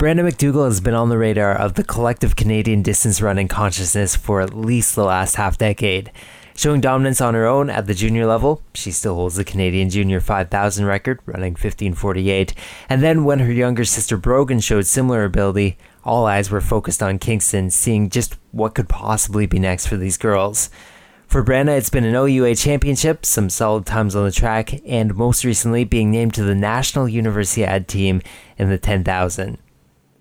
Brenna McDougall has been on the radar of the collective Canadian distance running consciousness for at least the last half decade. Showing dominance on her own at the junior level, she still holds the Canadian Junior 5000 record, running 1548. And then when her younger sister Brogan showed similar ability, all eyes were focused on Kingston, seeing just what could possibly be next for these girls. For Brenna, it's been an OUA championship, some solid times on the track, and most recently being named to the National university Universiade team in the 10,000.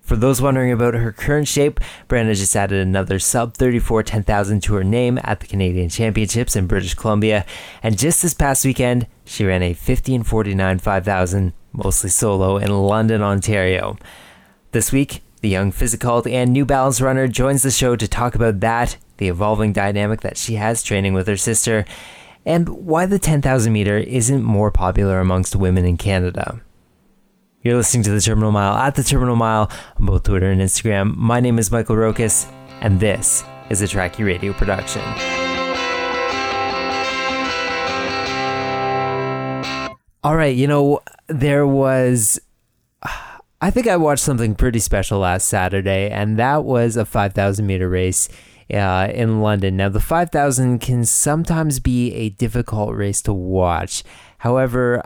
For those wondering about her current shape, Brenna just added another sub 34 10,000 to her name at the Canadian Championships in British Columbia, and just this past weekend, she ran a 1549 5000, mostly solo, in London, Ontario. This week, the young physical and New Balance runner joins the show to talk about that, the evolving dynamic that she has training with her sister, and why the 10,000 meter isn't more popular amongst women in Canada. You're listening to The Terminal Mile at The Terminal Mile on both Twitter and Instagram. My name is Michael Rokas, and this is a Trackie Radio production. All right, you know, there was. I think I watched something pretty special last Saturday, and that was a 5,000 meter race uh, in London. Now, the 5,000 can sometimes be a difficult race to watch. However,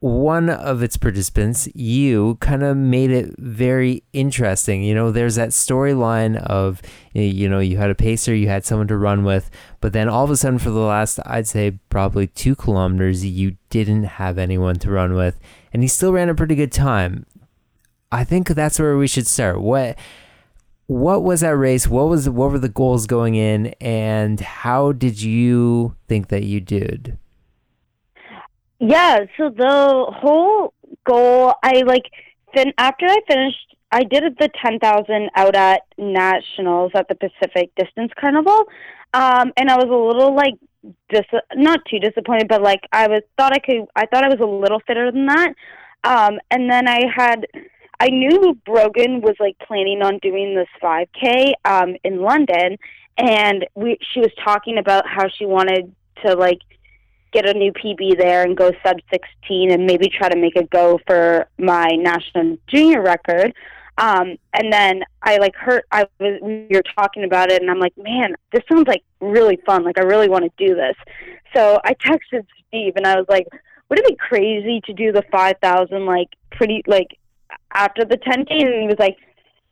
one of its participants, you, kind of made it very interesting. You know, there's that storyline of, you know, you had a pacer, you had someone to run with, but then all of a sudden, for the last, I'd say, probably two kilometers, you didn't have anyone to run with, and he still ran a pretty good time. I think that's where we should start. What what was that race? What was what were the goals going in, and how did you think that you did? Yeah, so the whole goal, I like, fin- after I finished, I did the 10,000 out at Nationals at the Pacific Distance Carnival. Um, and I was a little like, dis- not too disappointed, but like, I was, thought I could, I thought I was a little fitter than that. Um, and then I had, I knew Brogan was like planning on doing this 5K, um, in London. And we, she was talking about how she wanted to like, get a new PB there and go sub 16 and maybe try to make a go for my national junior record. Um, and then I like heard I was we were talking about it, and I'm like, man, this sounds like really fun. Like I really want to do this. So I texted Steve, and I was like, would it be crazy to do the 5,000 like pretty like after the 10k? And he was like,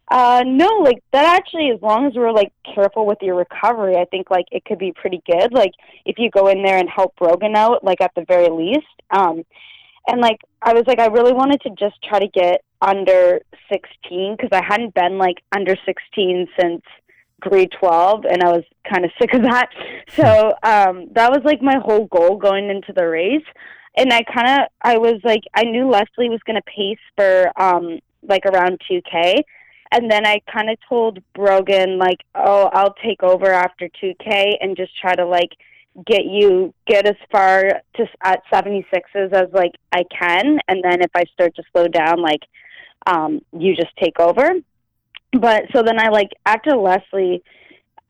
uh, no, like that actually, as long as we're like careful with your recovery, I think like it could be pretty good. Like if you go in there and help Brogan out, like at the very least. Um, and like I was like, I really wanted to just try to get under 16 because I hadn't been like under 16 since grade 12 and I was kind of sick of that. So, um, that was like my whole goal going into the race. And I kind of, I was like, I knew Leslie was going to pace for, um, like around 2K and then I kind of told Brogan like, "Oh, I'll take over after 2K and just try to like get you get as far to at 76s as like I can, and then if I start to slow down, like um, you just take over." But so then I like after Leslie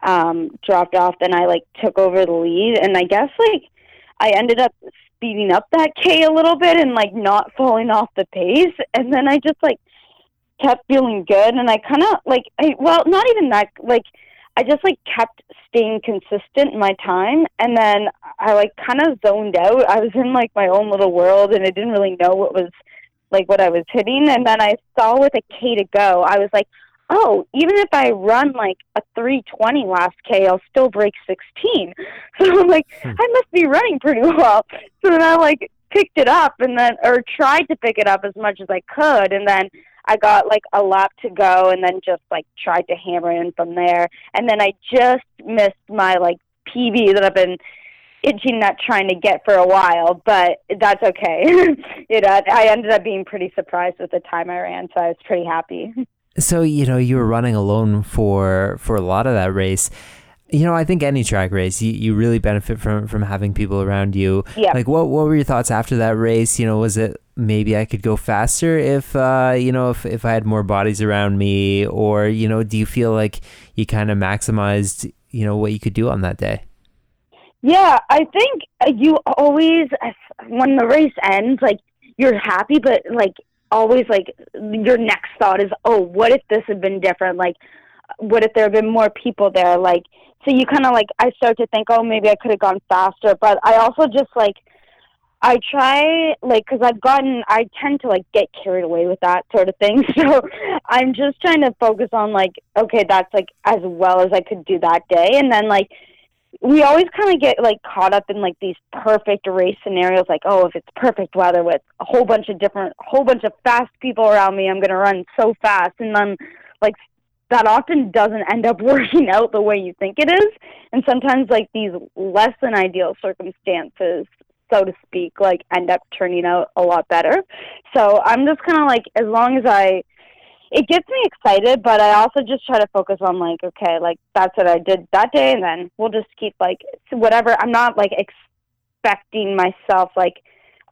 um, dropped off, then I like took over the lead, and I guess like I ended up speeding up that K a little bit and like not falling off the pace, and then I just like kept feeling good and I kind of like I well not even that like I just like kept staying consistent in my time and then I like kind of zoned out. I was in like my own little world and I didn't really know what was like what I was hitting and then I saw with a K to go. I was like, "Oh, even if I run like a 320 last K, I'll still break 16." So I'm like, hmm. I must be running pretty well. So then I like picked it up and then or tried to pick it up as much as I could and then I got like a lap to go and then just like tried to hammer in from there. And then I just missed my like PB that I've been itching at trying to get for a while, but that's okay. you know, I ended up being pretty surprised with the time I ran, so I was pretty happy. So, you know, you were running alone for for a lot of that race you know, I think any track race, you, you really benefit from from having people around you. Yeah. Like, what what were your thoughts after that race? You know, was it maybe I could go faster if uh, you know if if I had more bodies around me, or you know, do you feel like you kind of maximized you know what you could do on that day? Yeah, I think you always when the race ends, like you're happy, but like always like your next thought is, oh, what if this had been different? Like, what if there had been more people there? Like, so you kind of like, I start to think, oh, maybe I could have gone faster. But I also just like, I try like because I've gotten I tend to like get carried away with that sort of thing. So I'm just trying to focus on like okay, that's like as well as I could do that day, and then like we always kind of get like caught up in like these perfect race scenarios like oh if it's perfect weather with a whole bunch of different whole bunch of fast people around me i'm going to run so fast and then like that often doesn't end up working out the way you think it is and sometimes like these less than ideal circumstances so to speak, like end up turning out a lot better. So I'm just kind of like, as long as I, it gets me excited, but I also just try to focus on like, okay, like that's what I did that day, and then we'll just keep like whatever. I'm not like expecting myself like,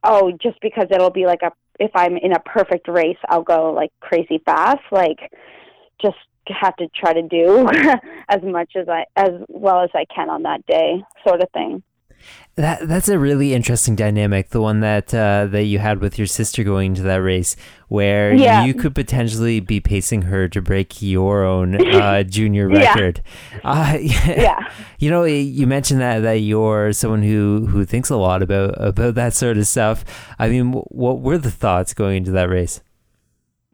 oh, just because it'll be like a if I'm in a perfect race, I'll go like crazy fast. Like, just have to try to do as much as I as well as I can on that day, sort of thing. That that's a really interesting dynamic, the one that uh, that you had with your sister going to that race, where yeah. you could potentially be pacing her to break your own uh, junior record. Uh, yeah. Uh, yeah. You know, you mentioned that that you're someone who who thinks a lot about about that sort of stuff. I mean, what were the thoughts going into that race?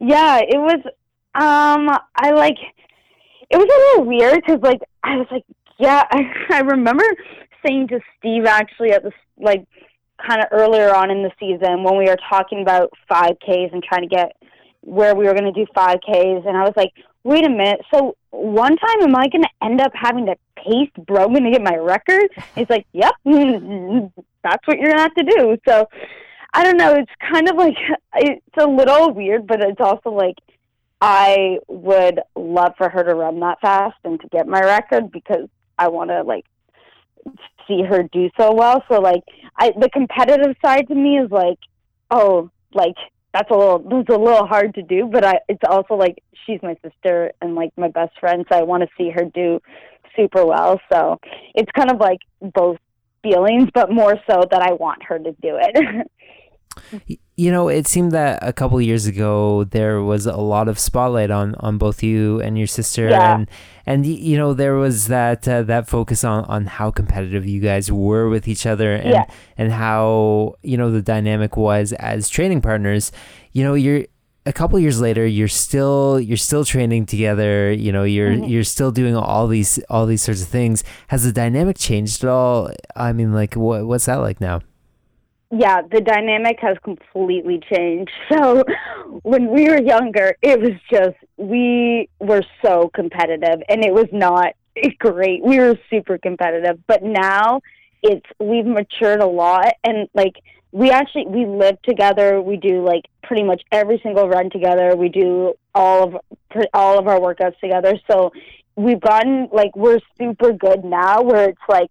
Yeah, it was. Um, I like. It was a little weird because, like, I was like, yeah, I, I remember saying to Steve actually at the like kind of earlier on in the season when we were talking about 5Ks and trying to get where we were going to do 5Ks, and I was like, wait a minute. So one time, am I going to end up having to pace Brogan to get my record? He's like, yep, that's what you're going to have to do. So I don't know. It's kind of like it's a little weird, but it's also like I would love for her to run that fast and to get my record because I want to like see her do so well. So like I the competitive side to me is like, oh, like that's a little that's a little hard to do, but I it's also like she's my sister and like my best friend, so I want to see her do super well. So it's kind of like both feelings, but more so that I want her to do it. you know, it seemed that a couple years ago there was a lot of spotlight on, on both you and your sister, yeah. and and you know there was that uh, that focus on, on how competitive you guys were with each other, and yeah. and how you know the dynamic was as training partners. You know, you're a couple years later, you're still you're still training together. You know, you're mm-hmm. you're still doing all these all these sorts of things. Has the dynamic changed at all? I mean, like what what's that like now? Yeah, the dynamic has completely changed. So when we were younger, it was just we were so competitive and it was not great. We were super competitive, but now it's we've matured a lot and like we actually we live together. We do like pretty much every single run together. We do all of all of our workouts together. So we've gotten like we're super good now where it's like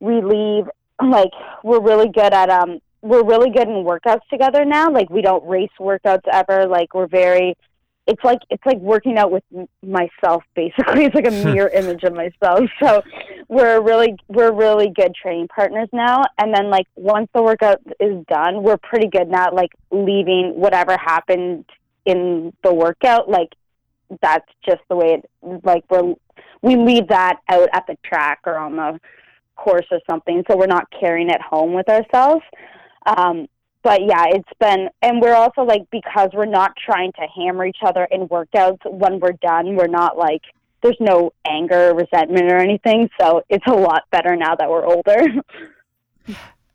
we leave like we're really good at um we're really good in workouts together now. Like we don't race workouts ever. Like we're very it's like it's like working out with myself basically. It's like a mirror image of myself. So we're really we're really good training partners now. And then like once the workout is done, we're pretty good now like leaving whatever happened in the workout like that's just the way it like we're we leave that out at the track or on the course or something so we're not carrying it home with ourselves um, but yeah, it's been, and we're also like, because we're not trying to hammer each other in workouts when we're done, we're not like, there's no anger, resentment, or anything. So it's a lot better now that we're older.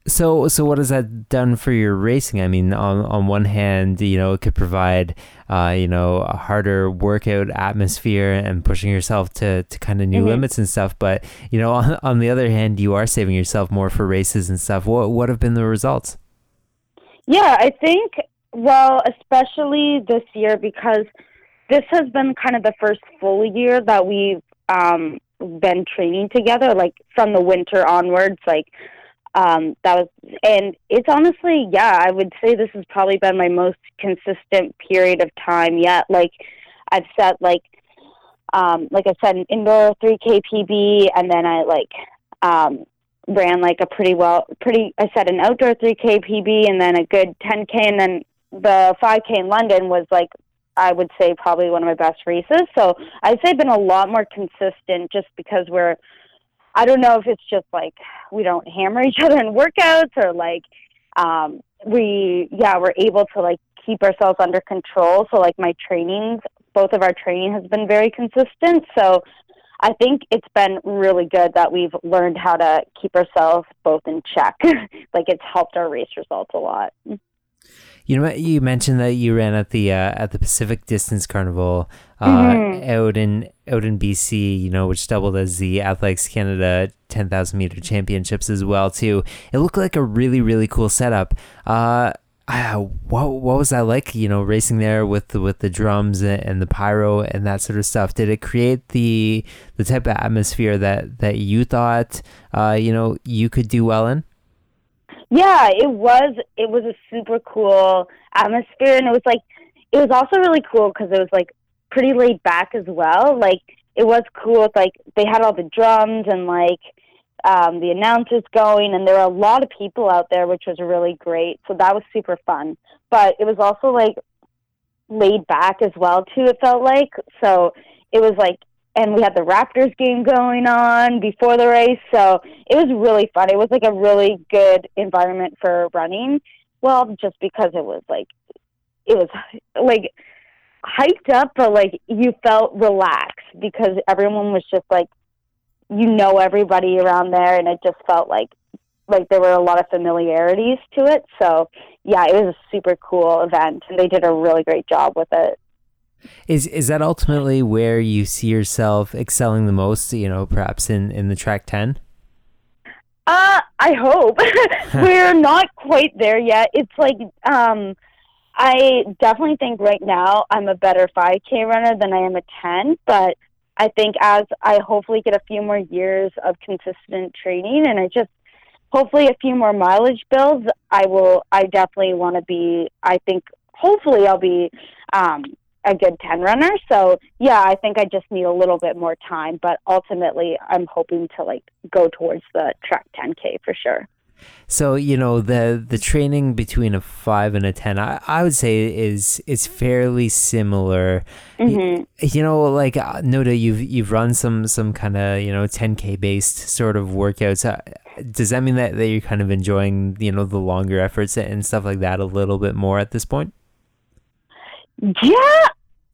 So, so what has that done for your racing? I mean, on on one hand, you know, it could provide, uh, you know, a harder workout atmosphere and pushing yourself to, to kind of new mm-hmm. limits and stuff. But you know, on, on the other hand, you are saving yourself more for races and stuff. What what have been the results? Yeah, I think, well, especially this year because this has been kind of the first full year that we've um, been training together, like from the winter onwards. Like, um, that was, and it's honestly, yeah, I would say this has probably been my most consistent period of time yet. Like, I've set, like, um, like I said, an indoor 3K PB, and then I, like, um, ran like a pretty well, pretty. I set an outdoor 3K PB and then a good 10K, and then the 5K in London was like I would say probably one of my best races. So I'd say been a lot more consistent just because we're I don't know if it's just like we don't hammer each other in workouts or like um we yeah, we're able to like keep ourselves under control. So like my trainings, both of our training has been very consistent. So I think it's been really good that we've learned how to keep ourselves both in check. like it's helped our race results a lot. You know, you mentioned that you ran at the uh, at the Pacific Distance Carnival uh, mm-hmm. out in out in BC. You know, which doubled as the Athletics Canada ten thousand meter championships as well too. It looked like a really really cool setup. Uh, uh, what what was that like? You know, racing there with the, with the drums and the pyro and that sort of stuff. Did it create the the type of atmosphere that that you thought uh, you know you could do well in? Yeah, it was. It was a super cool atmosphere, and it was like it was also really cool because it was like pretty laid back as well. Like it was cool. It's like they had all the drums and like um, the announcers going, and there were a lot of people out there, which was really great. So that was super fun. But it was also like laid back as well too. It felt like so it was like, and we had the Raptors game going on before the race, so it was really fun. It was like a really good environment for running. Well, just because it was like, it was like hyped up, but like you felt relaxed because everyone was just like you know everybody around there, and it just felt like like there were a lot of familiarities to it. So yeah, it was a super cool event, and they did a really great job with it. Is is that ultimately where you see yourself excelling the most? You know, perhaps in in the track ten. Uh, I hope we're not quite there yet. It's like um, I definitely think right now I'm a better 5K runner than I am a 10, but I think as I hopefully get a few more years of consistent training and I just hopefully a few more mileage builds, I will, I definitely want to be, I think hopefully I'll be um, a good 10 runner. So yeah, I think I just need a little bit more time, but ultimately I'm hoping to like go towards the track 10K for sure. So you know the the training between a five and a ten, I, I would say is is fairly similar. Mm-hmm. You, you, know, like uh, Noda, you've you've run some some kind of you know ten k based sort of workouts. Uh, does that mean that, that you're kind of enjoying you know the longer efforts and stuff like that a little bit more at this point? Yeah,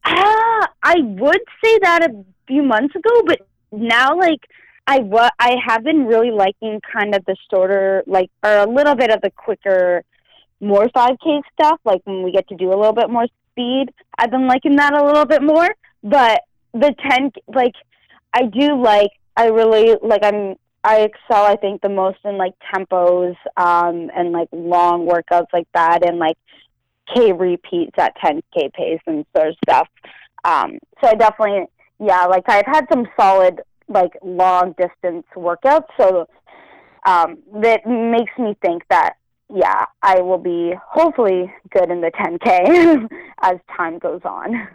uh, I would say that a few months ago, but now like I what I have been really liking kind of the shorter, like or a little bit of the quicker, more 5K stuff. Like when we get to do a little bit more speed, I've been liking that a little bit more. But the 10, like I do like, I really like. I'm I excel. I think the most in like tempos um, and like long workouts like that, and like K repeats at 10K pace and sort of stuff. Um, so I definitely, yeah, like I've had some solid like long distance workouts. So um, that makes me think that yeah, I will be hopefully good in the 10K as time goes on.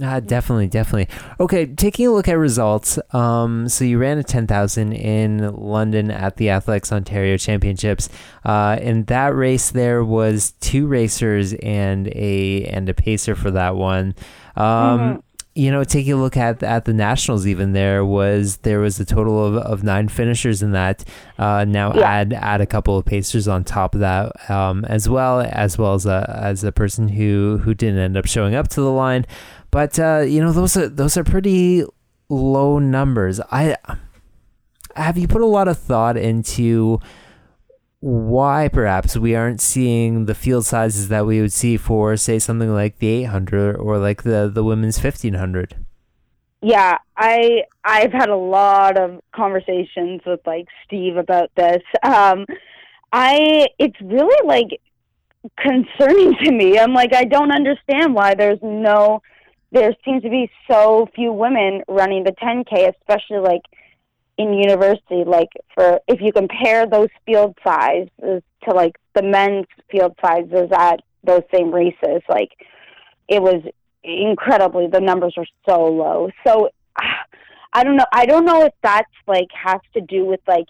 Uh, definitely, definitely. Okay, taking a look at results. Um, so you ran a 10,000 in London at the Athletics Ontario Championships. Uh, in that race, there was two racers and a and a pacer for that one. Um, mm-hmm you know, taking a look at at the nationals, even there was there was a total of, of nine finishers in that. Uh, now yeah. add add a couple of pacers on top of that um, as well, as well as a as a person who who didn't end up showing up to the line. But uh, you know, those are those are pretty low numbers. I have you put a lot of thought into why perhaps we aren't seeing the field sizes that we would see for say something like the 800 or like the the women's 1500 yeah i i've had a lot of conversations with like steve about this. Um i it's really like concerning to me. I'm like i don't understand why there's no there seems to be so few women running the 10k especially like in university, like for if you compare those field sizes to like the men's field sizes at those same races, like it was incredibly the numbers were so low. So I don't know. I don't know if that's like has to do with like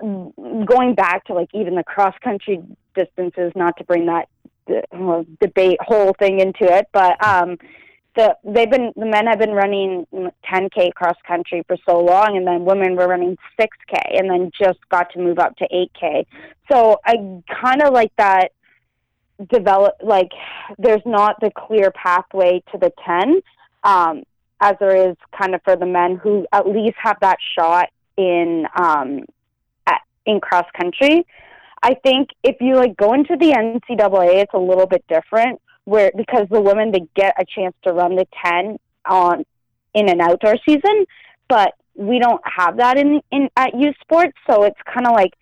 going back to like even the cross country distances. Not to bring that debate whole thing into it, but um, the they've been the men have been running 10k cross country for so long, and then women were running 6k, and then just got to move up to 8k. So I kind of like that develop like there's not the clear pathway to the 10 um, as there is kind of for the men who at least have that shot in um, at, in cross country. I think if you like go into the NCAA, it's a little bit different where because the women they get a chance to run the 10 on in an outdoor season, but we don't have that in in at U Sports, so it's kind of like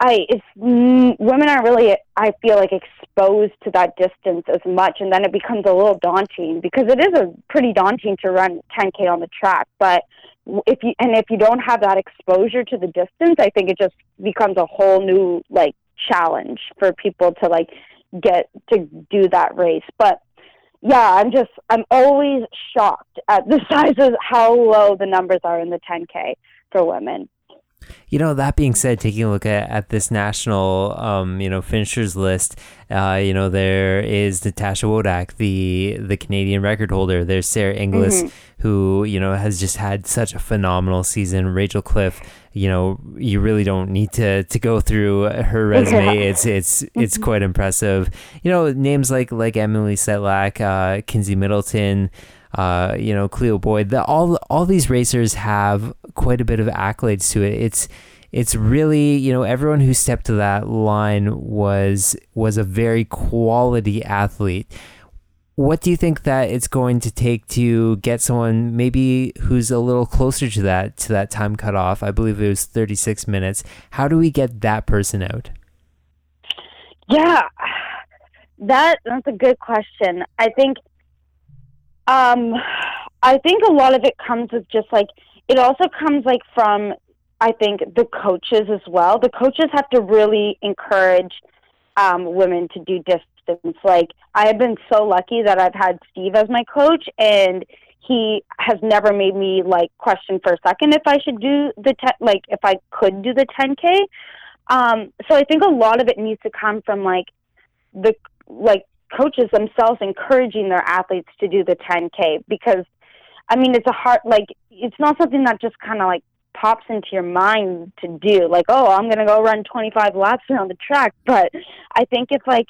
I it's mm, women aren't really I feel like exposed to that distance as much, and then it becomes a little daunting because it is a pretty daunting to run 10k on the track. But if you and if you don't have that exposure to the distance, I think it just becomes a whole new like challenge for people to like get to do that race. But yeah, I'm just I'm always shocked at the size of how low the numbers are in the 10k for women. You know, that being said, taking a look at, at this national, um, you know, finishers list, uh, you know, there is Natasha Wodak, the the Canadian record holder. There's Sarah Inglis, mm-hmm. Who you know has just had such a phenomenal season. Rachel Cliff, you know, you really don't need to to go through her resume. It's it's it's mm-hmm. quite impressive. You know, names like like Emily Setlack, uh, Kinsey Middleton uh, you know, Cleo Boyd. The, all all these racers have quite a bit of accolades to it. It's it's really you know everyone who stepped to that line was was a very quality athlete. What do you think that it's going to take to get someone maybe who's a little closer to that to that time cutoff? I believe it was 36 minutes. How do we get that person out? Yeah, that that's a good question. I think um, I think a lot of it comes with just like it also comes like from I think the coaches as well. The coaches have to really encourage um, women to do distance. Like I have been so lucky that I've had Steve as my coach, and he has never made me like question for a second if I should do the te- like if I could do the 10k. Um, so I think a lot of it needs to come from like the like coaches themselves encouraging their athletes to do the 10K because, I mean, it's a hard, like, it's not something that just kind of like pops into your mind to do. Like, oh, I'm to go run 25 laps around the track. But I think if like,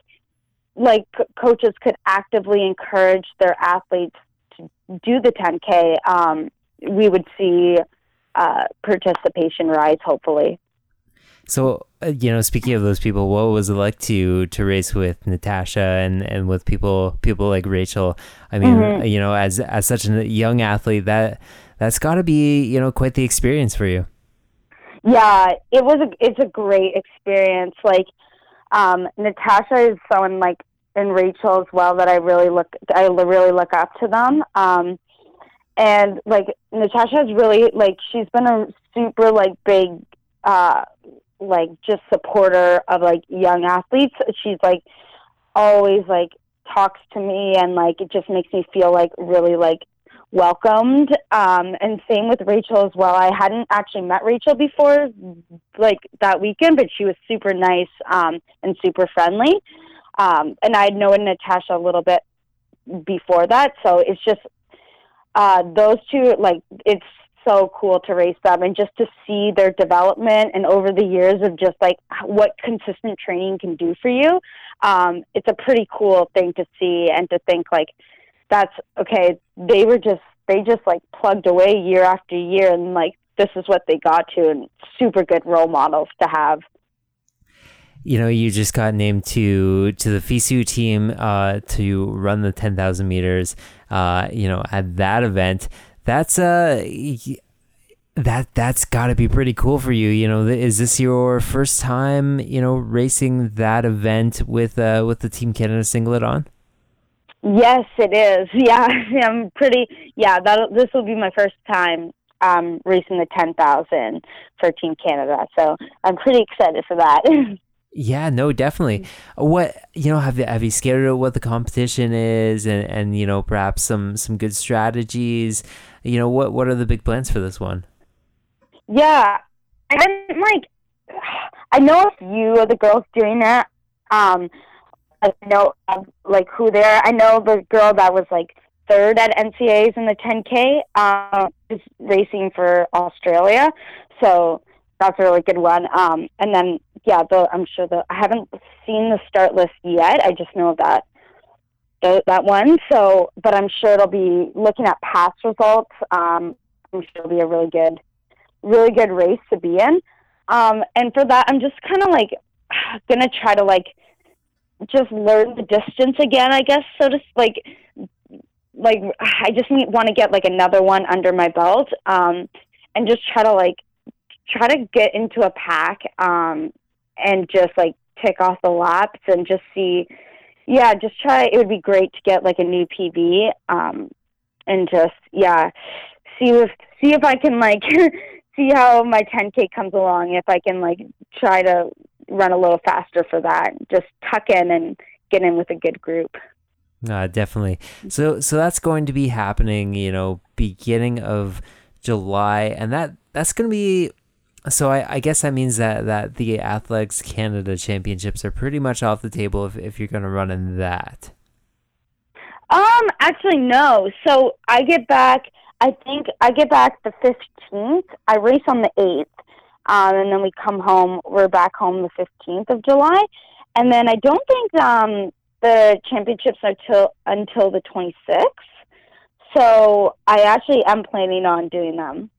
like coaches could actively encourage their athletes to do the 10K, um, we would see uh, participation rise, hopefully. So, uh, you know, speaking of those people, what was it like to to race with Natasha and, and with people people like Rachel? I mean, mm-hmm. you know, as as such a young athlete, that that's got to be you know quite the experience for you. Yeah, it was a it's a great experience. Like, um, Natasha is someone like and Rachel as well that I really look I really look up to them. Um, and like Natasha is really like she's been a super like big uh like just supporter of like young athletes. She's like always like talks to me and like it just makes me feel like really like welcomed. Um, and same with Rachel as well. I hadn't actually met Rachel before, like that weekend, but she was super nice um, and super friendly. Um, and I'd known Natasha a little bit before that, so it's just uh, those two. Like it's so cool to race them and just to see their development and over the years of just like what consistent training can do for you. Um, it's a pretty cool thing to see and to think like that's okay. They were just they just like plugged away year after year and like this is what they got to and super good role models to have you know, you just got named to to the FISU team uh, to run the ten thousand meters. Uh, you know, at that event, that's uh that that's got to be pretty cool for you. You know, is this your first time, you know, racing that event with uh with the Team Canada singlet on? Yes, it is. Yeah, I'm pretty. Yeah, that this will be my first time um, racing the 10,000 for Team Canada. So I'm pretty excited for that. Yeah, no, definitely. What you know, have you have you scared of what the competition is, and and you know, perhaps some some good strategies. You know, what what are the big plans for this one? Yeah, and like, I know a few of the girls doing that. Um, I know of, like who they're. I know the girl that was like third at NCAAs in the 10K um, is racing for Australia. So that's a really good one. Um, and then, yeah, the, I'm sure the I haven't seen the start list yet. I just know that that one. So, but I'm sure it'll be looking at past results. Um, I'm sure it'll be a really good, really good race to be in. Um, and for that, I'm just kind of like gonna try to like just learn the distance again. I guess so. Just like like I just need want to get like another one under my belt, um, and just try to like try to get into a pack, um, and just like tick off the laps and just see. Yeah, just try. It would be great to get like a new PB, um, and just yeah, see if see if I can like see how my 10k comes along. If I can like try to run a little faster for that, just tuck in and get in with a good group. Uh, definitely. So so that's going to be happening, you know, beginning of July, and that that's going to be. So I, I guess that means that that the Athletics Canada Championships are pretty much off the table if if you're going to run in that. Um, actually, no. So I get back. I think I get back the fifteenth. I race on the eighth, um, and then we come home. We're back home the fifteenth of July, and then I don't think um the championships are till until the 26th. So I actually am planning on doing them.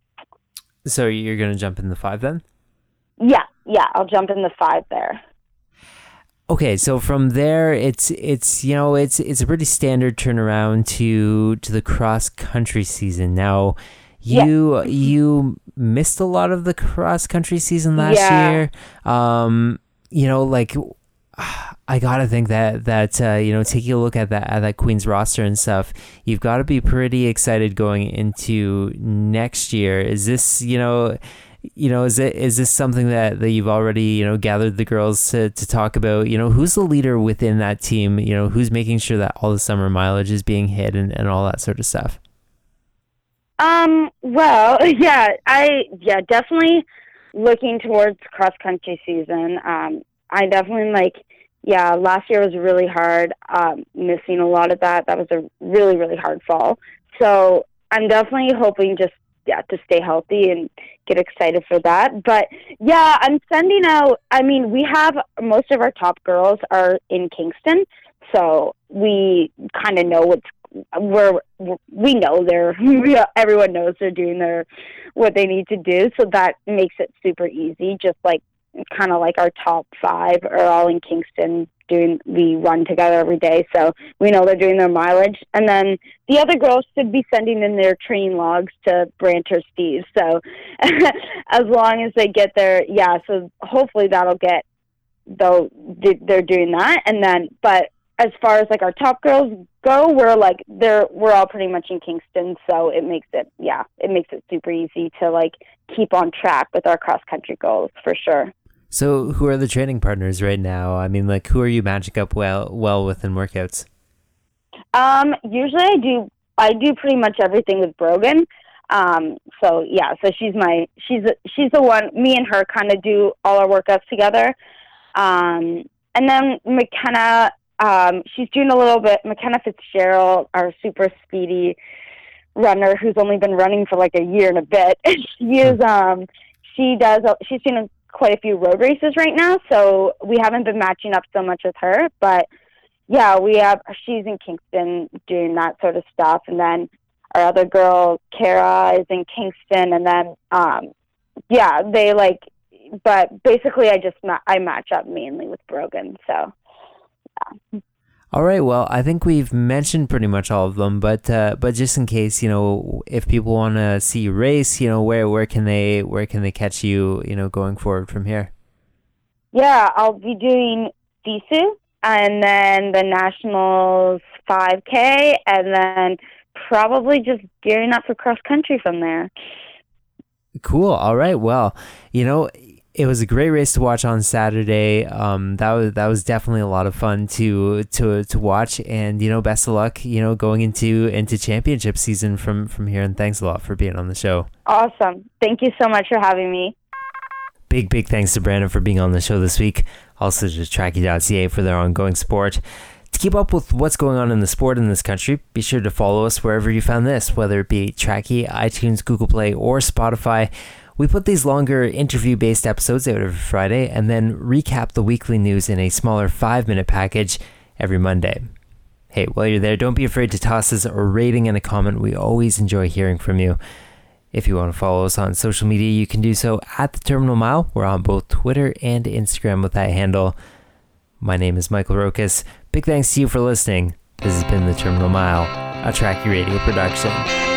So you're going to jump in the five then? Yeah, yeah, I'll jump in the five there. Okay, so from there, it's it's you know it's it's a pretty standard turnaround to to the cross country season. Now, you you missed a lot of the cross country season last yeah. year. Um, you know, like I gotta think that that uh, you know taking a look at that at that Queens roster and stuff, you've got to be pretty excited going into next year. Is this you know? You know, is it is this something that, that you've already you know gathered the girls to, to talk about? You know, who's the leader within that team? You know, who's making sure that all the summer mileage is being hit and, and all that sort of stuff. Um. Well, yeah. I yeah definitely looking towards cross country season. Um. I definitely like yeah, last year was really hard. Um, missing a lot of that. That was a really, really hard fall. So I'm definitely hoping just yeah to stay healthy and get excited for that. But yeah, I'm sending out. I mean, we have most of our top girls are in Kingston, so we kind of know what's we're we know they're everyone knows they're doing their what they need to do. So that makes it super easy just like kind of like our top five are all in Kingston doing we run together every day. So we know they're doing their mileage. And then the other girls should be sending in their training logs to Branter Steve. So as long as they get there yeah so hopefully that'll get though they're doing that. And then but as far as like our top girls go we're like they're we're all pretty much in Kingston so it makes it yeah it makes it super easy to like keep on track with our cross country goals for sure so, who are the training partners right now? I mean, like, who are you matching up well well with in workouts? Um, usually I do I do pretty much everything with Brogan. Um, so yeah, so she's my she's she's the one. Me and her kind of do all our workouts together. Um, and then McKenna, um, she's doing a little bit. McKenna Fitzgerald, our super speedy runner, who's only been running for like a year and a bit. she is um, she does she's doing quite a few road races right now, so we haven't been matching up so much with her. But yeah, we have she's in Kingston doing that sort of stuff, and then our other girl Kara is in Kingston, and then um, yeah, they like. But basically, I just ma- I match up mainly with Brogan, so. All right. Well, I think we've mentioned pretty much all of them, but uh, but just in case, you know, if people want to see you race, you know, where where can they where can they catch you, you know, going forward from here? Yeah, I'll be doing FISU and then the Nationals 5K, and then probably just gearing up for cross country from there. Cool. All right. Well, you know, it was a great race to watch on Saturday. Um, that was that was definitely a lot of fun to to to watch, and you know, best of luck, you know, going into into championship season from from here. And thanks a lot for being on the show. Awesome! Thank you so much for having me. Big, big thanks to Brenna for being on the show this week. Also to Trackie.ca for their ongoing support. To keep up with what's going on in the sport in this country, be sure to follow us wherever you found this, whether it be Trackie, iTunes, Google Play, or Spotify. We put these longer interview based episodes out every Friday and then recap the weekly news in a smaller five minute package every Monday. Hey, while you're there, don't be afraid to toss us a rating and a comment. We always enjoy hearing from you. If you want to follow us on social media, you can do so at the Terminal Mile. We're on both Twitter and Instagram with that handle. My name is Michael Rokas. Big thanks to you for listening. This has been the Terminal Mile, a Trackie Radio production.